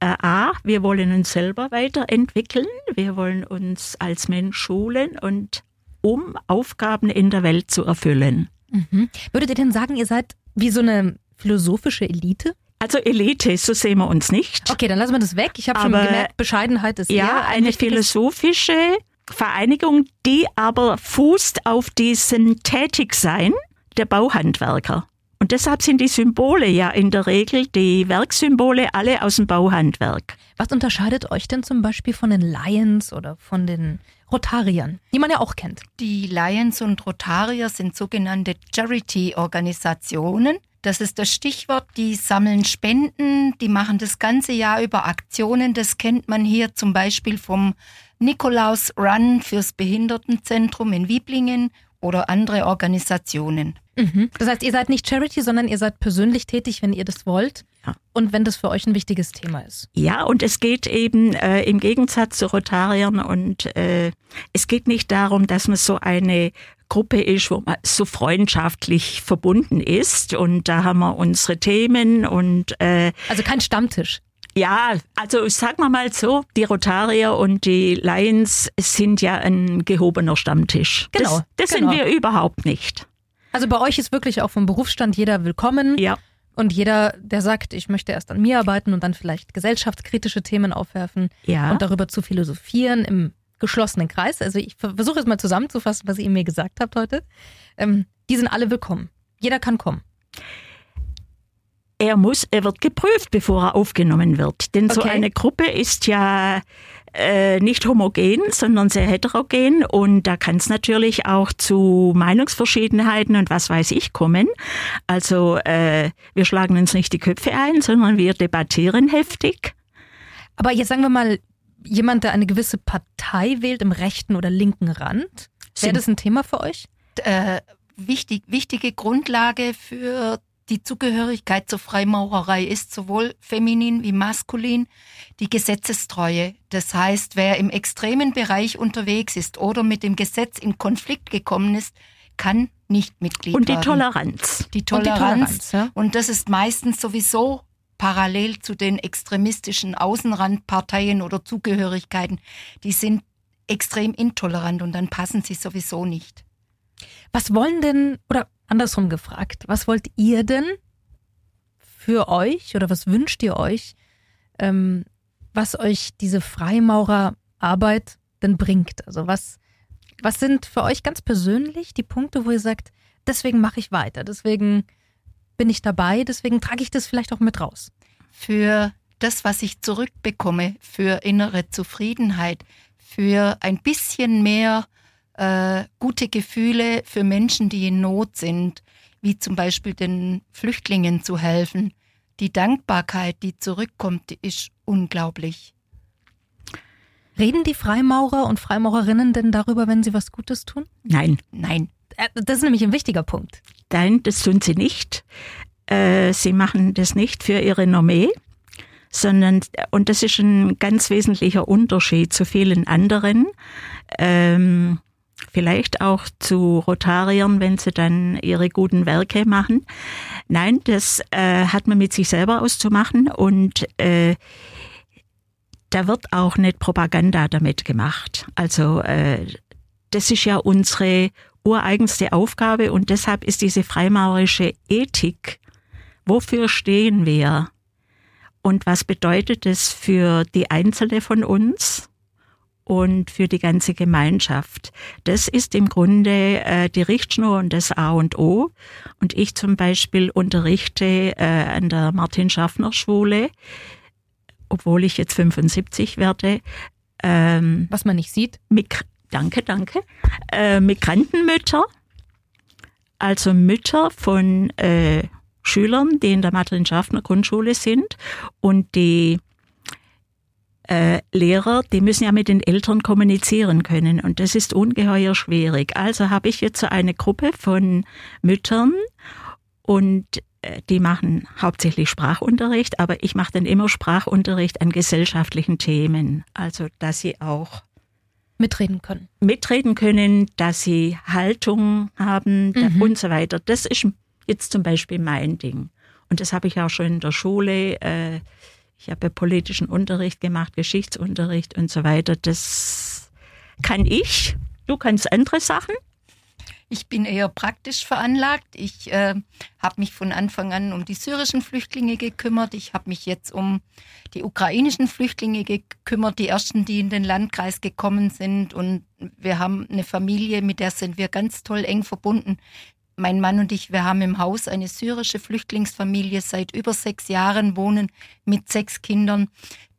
äh, A, wir wollen uns selber weiterentwickeln, wir wollen uns als Mensch schulen und um Aufgaben in der Welt zu erfüllen. Mhm. Würdet ihr denn sagen, ihr seid Wie so eine philosophische Elite? Also Elite, so sehen wir uns nicht. Okay, dann lassen wir das weg. Ich habe schon gemerkt, Bescheidenheit ist Ja, eine philosophische Vereinigung, die aber fußt auf diesem Tätigsein der Bauhandwerker. Und deshalb sind die Symbole ja in der Regel, die Werksymbole, alle aus dem Bauhandwerk. Was unterscheidet euch denn zum Beispiel von den Lions oder von den Rotariern, die man ja auch kennt? Die Lions und Rotarier sind sogenannte Charity-Organisationen. Das ist das Stichwort. Die sammeln Spenden, die machen das ganze Jahr über Aktionen. Das kennt man hier zum Beispiel vom Nikolaus Run fürs Behindertenzentrum in Wiblingen oder andere Organisationen. Mhm. Das heißt, ihr seid nicht Charity, sondern ihr seid persönlich tätig, wenn ihr das wollt Ja. und wenn das für euch ein wichtiges Thema ist. Ja, und es geht eben äh, im Gegensatz zu Rotariern und äh, es geht nicht darum, dass man so eine Gruppe ist, wo man so freundschaftlich verbunden ist und da haben wir unsere Themen und äh, Also kein Stammtisch. Ja, also sagen wir mal so, die Rotarier und die Lions sind ja ein gehobener Stammtisch. Genau, Das, das genau. sind wir überhaupt nicht. Also bei euch ist wirklich auch vom Berufsstand jeder willkommen Ja. und jeder, der sagt, ich möchte erst an mir arbeiten und dann vielleicht gesellschaftskritische Themen aufwerfen Ja. und darüber zu philosophieren im geschlossenen Kreis. Also ich versuche es mal zusammenzufassen, was ihr mir gesagt habt heute. Ähm, die sind alle willkommen. Jeder kann kommen. Er muss, er wird geprüft, bevor er aufgenommen wird. Denn so Okay. eine Gruppe ist ja äh, nicht homogen, sondern sehr heterogen und da kann es natürlich auch zu Meinungsverschiedenheiten und was weiß ich kommen. Also äh, wir schlagen uns nicht die Köpfe ein, sondern wir debattieren heftig. Aber jetzt sagen wir mal, jemand, der eine gewisse Partei wählt im rechten oder linken Rand, wäre das ein Thema für euch? Äh, wichtig, wichtige Grundlage für die Zugehörigkeit zur Freimaurerei ist sowohl feminin wie maskulin die Gesetzestreue. Das heißt, wer im extremen Bereich unterwegs ist oder mit dem Gesetz in Konflikt gekommen ist, kann nicht Mitglied Und die werden. Toleranz. Die Und die Toleranz. Toleranz, ja. Und das ist meistens sowieso parallel zu den extremistischen Außenrandparteien oder Zugehörigkeiten. Die sind extrem intolerant und dann passen sie sowieso nicht. Was wollen denn, oder andersrum gefragt, was wollt ihr denn für euch oder was wünscht ihr euch, ähm, was euch diese Freimaurerarbeit denn bringt? Also was, was sind für euch ganz persönlich die Punkte, wo ihr sagt, deswegen mache ich weiter, deswegen bin ich dabei, deswegen trage ich das vielleicht auch mit raus? Für das, was ich zurückbekomme, für innere Zufriedenheit, für ein bisschen mehr äh, gute Gefühle für Menschen, die in Not sind, wie zum Beispiel den Flüchtlingen zu helfen. Die Dankbarkeit, die zurückkommt, die ist unglaublich. Reden die Freimaurer und Freimaurerinnen denn darüber, wenn sie was Gutes tun? Nein, Nein, Äh, Das ist nämlich ein wichtiger Punkt. nein, das tun sie nicht. Äh, sie machen das nicht für ihre Renommee, sondern, und das ist ein ganz wesentlicher Unterschied zu vielen anderen, ähm, vielleicht auch zu Rotariern, wenn sie dann ihre guten Werke machen. Nein, das äh, hat man mit sich selber auszumachen und äh, da wird auch nicht Propaganda damit gemacht. Also äh, das ist ja unsere ureigenste Aufgabe und deshalb ist diese freimaurerische Ethik, wofür stehen wir und was bedeutet es für die Einzelne von uns und für die ganze Gemeinschaft. Das ist im Grunde äh, die Richtschnur und das A und O. Und ich zum Beispiel unterrichte äh, an der Martin-Schaffner-Schule, obwohl ich jetzt 75 werde, ähm, Was man nicht sieht. Mik danke, danke, äh, Migrantenmütter, also Mütter von äh, Schülern, die in der Martin-Schaffner Grundschule sind und die äh, Lehrer, die müssen ja mit den Eltern kommunizieren können und das ist ungeheuer schwierig. Also habe ich jetzt so eine Gruppe von Müttern und äh, die machen hauptsächlich Sprachunterricht, aber ich mache dann immer Sprachunterricht an gesellschaftlichen Themen, also dass sie auch Mitreden können. mitreden können, dass sie Haltung haben Mhm. und so weiter. Das ist jetzt zum Beispiel mein Ding. Und das habe ich auch schon in der Schule. Äh, ich habe politischen Unterricht gemacht, Geschichtsunterricht und so weiter. Das kann ich. Du kannst andere Sachen. Ich bin eher praktisch veranlagt. Ich äh, habe mich von Anfang an um die syrischen Flüchtlinge gekümmert. Ich habe mich jetzt um die ukrainischen Flüchtlinge gekümmert, die ersten, die in den Landkreis gekommen sind. Und wir haben eine Familie, mit der sind wir ganz toll eng verbunden. Mein Mann und ich, wir haben im Haus eine syrische Flüchtlingsfamilie seit über sechs Jahren wohnen mit sechs Kindern.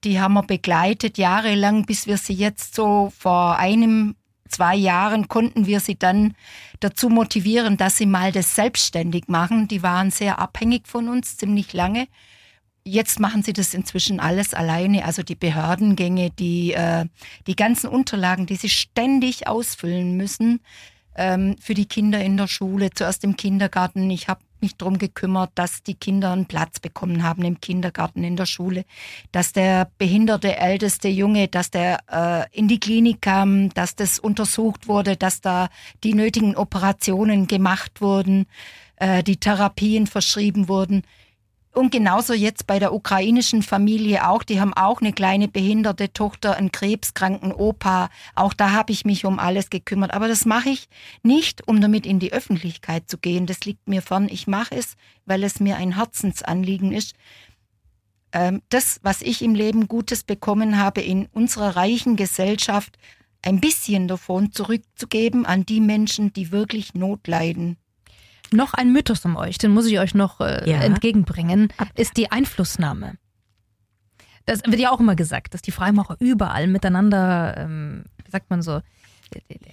Die haben wir begleitet jahrelang, bis wir sie jetzt so vor einem zwei Jahren konnten wir sie dann dazu motivieren, dass sie mal das selbstständig machen. Die waren sehr abhängig von uns, ziemlich lange. Jetzt machen sie das inzwischen alles alleine, also die Behördengänge, die, äh, die ganzen Unterlagen, die sie ständig ausfüllen müssen ähm, für die Kinder in der Schule, zuerst im Kindergarten. Ich habe mich darum gekümmert, dass die Kinder einen Platz bekommen haben im Kindergarten, in der Schule, dass der behinderte älteste Junge, dass der äh, in die Klinik kam, dass das untersucht wurde, dass da die nötigen Operationen gemacht wurden, äh, die Therapien verschrieben wurden. Und genauso jetzt bei der ukrainischen Familie auch. Die haben auch eine kleine behinderte Tochter, einen krebskranken Opa. Auch da habe ich mich um alles gekümmert. Aber das mache ich nicht, um damit in die Öffentlichkeit zu gehen. Das liegt mir fern. Ich mache es, weil es mir ein Herzensanliegen ist. Ähm, das, was ich im Leben Gutes bekommen habe, in unserer reichen Gesellschaft, ein bisschen davon zurückzugeben an die Menschen, die wirklich Not leiden. Noch ein Mythos um euch, den muss ich euch noch äh, Ja. entgegenbringen, ist die Einflussnahme. Das wird ja auch immer gesagt, dass die Freimaurer überall miteinander, ähm, wie sagt man so,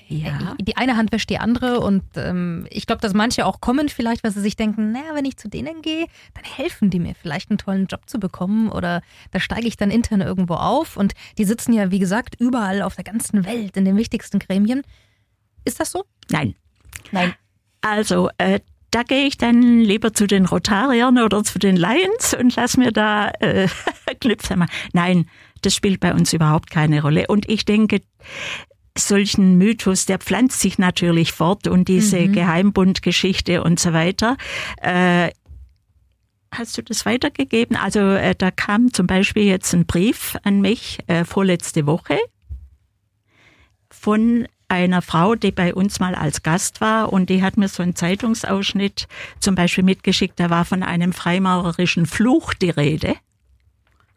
Ja. die eine Hand wäscht die andere und ähm, ich glaube, dass manche auch kommen vielleicht, weil sie sich denken, naja, wenn ich zu denen gehe, dann helfen die mir vielleicht einen tollen Job zu bekommen oder da steige ich dann intern irgendwo auf und die sitzen ja, wie gesagt, überall auf der ganzen Welt in den wichtigsten Gremien. Ist das so? Nein. Nein, Also, äh, da gehe ich dann lieber zu den Rotariern oder zu den Lions und lass mir da äh, Knipse machen. Nein, das spielt bei uns überhaupt keine Rolle. Und ich denke, solchen Mythos, der pflanzt sich natürlich fort und diese Geheimbundgeschichte und so weiter. Äh, Hast du das weitergegeben? Also äh, da kam zum Beispiel jetzt ein Brief an mich äh, vorletzte Woche von einer Frau, die bei uns mal als Gast war und die hat mir so einen Zeitungsausschnitt zum Beispiel mitgeschickt, da war von einem freimaurerischen Fluch die Rede.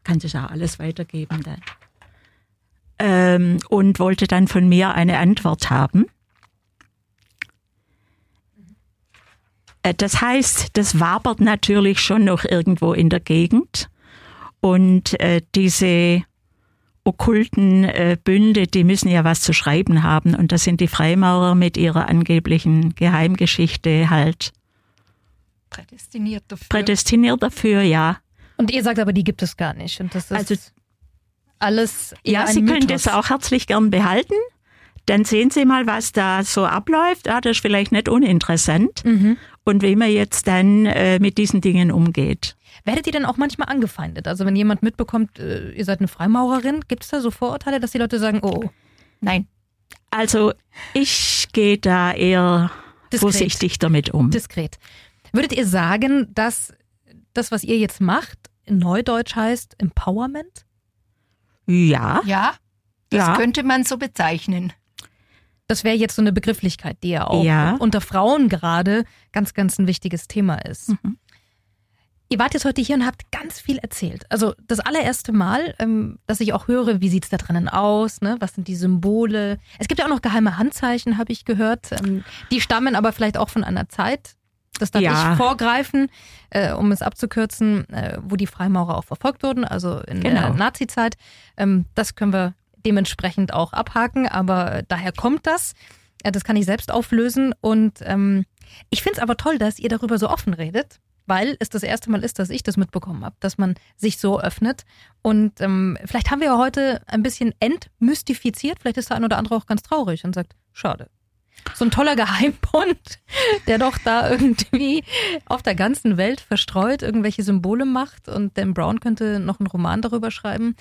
Kann sich auch alles weitergeben dann. Ähm, und wollte dann von mir eine Antwort haben. Äh, Das heißt, das wabert natürlich schon noch irgendwo in der Gegend. Und äh, diese okkulten äh, Bünde, die müssen ja was zu schreiben haben. Und das sind die Freimaurer mit ihrer angeblichen Geheimgeschichte halt prädestiniert dafür. prädestiniert dafür, ja. Und ihr sagt aber, die gibt es gar nicht. Und das ist Also- alles eher Ja, Sie können Mythos. das auch herzlich gern behalten. Dann sehen Sie mal, was da so abläuft. Ah, das ist vielleicht nicht uninteressant. Mhm. Und wie man jetzt dann äh, mit diesen Dingen umgeht. Werdet ihr dann auch manchmal angefeindet? Also wenn jemand mitbekommt, äh, ihr seid eine Freimaurerin, gibt es da so Vorurteile, dass die Leute sagen, oh, oh Nein, Also ich gehe da eher Diskret. vorsichtig damit um. diskret. Würdet ihr sagen, dass das, was ihr jetzt macht, in Neudeutsch heißt Empowerment? Ja, ja, das Ja. könnte man so bezeichnen. Das wäre jetzt so eine Begrifflichkeit, die ja auch Ja. unter Frauen gerade ganz, ganz ein wichtiges Thema ist. Mhm. Ihr wart jetzt heute hier und habt ganz viel erzählt. Also das allererste Mal, ähm, dass ich auch höre, wie sieht's da drinnen aus, ne? was sind die Symbole. Es gibt ja auch noch geheime Handzeichen, habe ich gehört. Ähm, die stammen aber vielleicht auch von einer Zeit. Das darf Ja. ich vorgreifen, äh, um es abzukürzen, äh, wo die Freimaurer auch verfolgt wurden, also in der Genau. Nazi-Zeit. Ähm, das können wir dementsprechend auch abhaken, aber äh, daher kommt das. Äh, das kann ich selbst auflösen und ähm, ich finde es aber toll, dass ihr darüber so offen redet, weil es das erste Mal ist, dass ich das mitbekommen habe, dass man sich so öffnet. Und ähm, vielleicht haben wir ja heute ein bisschen entmystifiziert, vielleicht ist der ein oder andere auch ganz traurig und sagt, schade. So ein toller Geheimbund, der doch da irgendwie auf der ganzen Welt verstreut irgendwelche Symbole macht und Dan Brown könnte noch einen Roman darüber schreiben.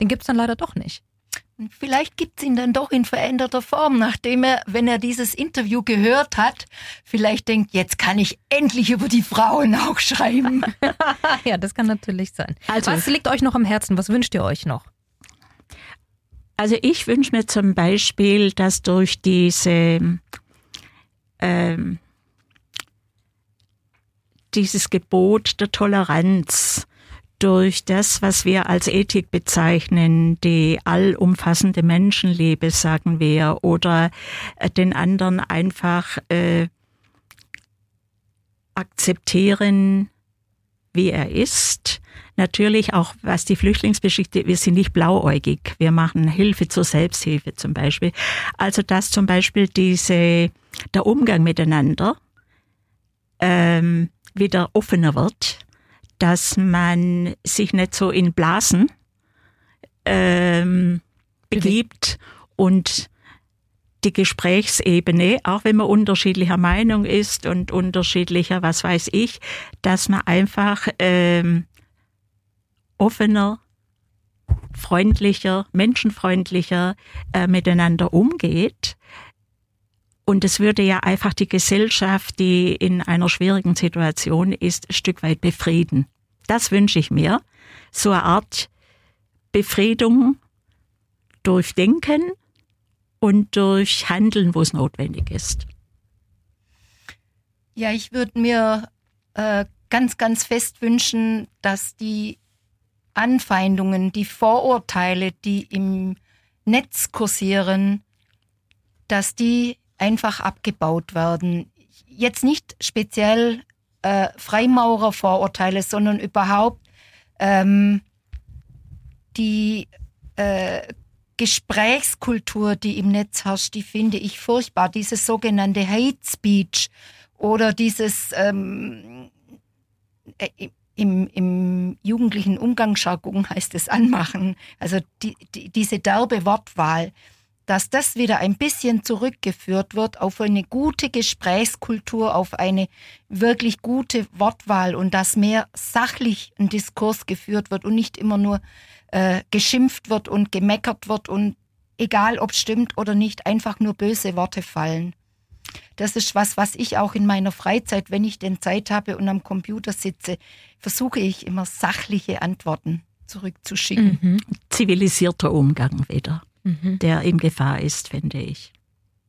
Den gibt's dann leider doch nicht. Und vielleicht gibt's ihn dann doch in veränderter Form, nachdem er, wenn er dieses Interview gehört hat, vielleicht denkt, jetzt kann ich endlich über die Frauen auch schreiben. ja, das kann natürlich sein. Also- Was liegt euch noch am Herzen? Was wünscht ihr euch noch? Also ich wünsche mir zum Beispiel, dass durch diese ähm, dieses Gebot der Toleranz durch das, was wir als Ethik bezeichnen, die allumfassende Menschenliebe, sagen wir, oder äh, den anderen einfach äh, akzeptieren, wie er ist. Natürlich auch, was die Flüchtlingsgeschichte, wir sind nicht blauäugig. Wir machen Hilfe zur Selbsthilfe zum Beispiel. Also, dass zum Beispiel diese, der Umgang miteinander ähm, wieder offener wird dass man sich nicht so in Blasen ähm, begibt und die Gesprächsebene, auch wenn man unterschiedlicher Meinung ist und unterschiedlicher, was weiß ich, dass man einfach ähm, offener, freundlicher, menschenfreundlicher äh, miteinander umgeht. Und es würde ja einfach die Gesellschaft, die in einer schwierigen Situation ist, ein Stück weit befrieden. Das wünsche ich mir. So eine Art Befriedung durch Denken und durch Handeln, wo es notwendig ist. Ja, ich würde mir äh, ganz, ganz fest wünschen, dass die Anfeindungen, die Vorurteile, die im Netz kursieren, dass die einfach abgebaut werden. Jetzt nicht speziell äh, Freimaurervorurteile, sondern überhaupt ähm, die äh, Gesprächskultur, die im Netz herrscht, die finde ich furchtbar. Dieses sogenannte Hate Speech oder dieses ähm, äh, im, im jugendlichen Umgangsjargon heißt es anmachen, also die, die, diese derbe Wortwahl dass das wieder ein bisschen zurückgeführt wird auf eine gute Gesprächskultur, auf eine wirklich gute Wortwahl und dass mehr sachlich ein Diskurs geführt wird und nicht immer nur äh, geschimpft wird und gemeckert wird und egal ob stimmt oder nicht, einfach nur böse Worte fallen. Das ist was, was ich auch in meiner Freizeit, wenn ich denn Zeit habe und am Computer sitze, versuche ich immer sachliche Antworten zurückzuschicken. Mhm. Zivilisierter Umgang wieder mhm. der in Gefahr ist, finde ich.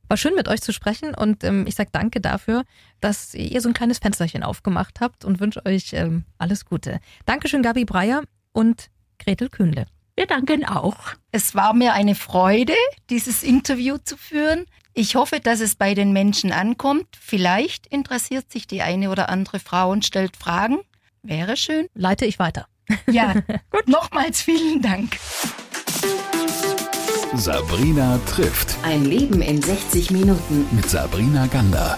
War schön mit euch zu sprechen und ähm, ich sage danke dafür, dass ihr so ein kleines Fensterchen aufgemacht habt und wünsche euch ähm, alles Gute. Dankeschön, Gabi Breyer und Gretel Kühnle. Wir danken auch. Es war mir eine Freude, dieses Interview zu führen. Ich hoffe, dass es bei den Menschen ankommt. Vielleicht interessiert sich die eine oder andere Frau und stellt Fragen. Wäre schön. Leite ich weiter. Ja, gut. Nochmals vielen Dank. Sabrina trifft. Ein Leben in 60 Minuten. Mit Sabrina Gander.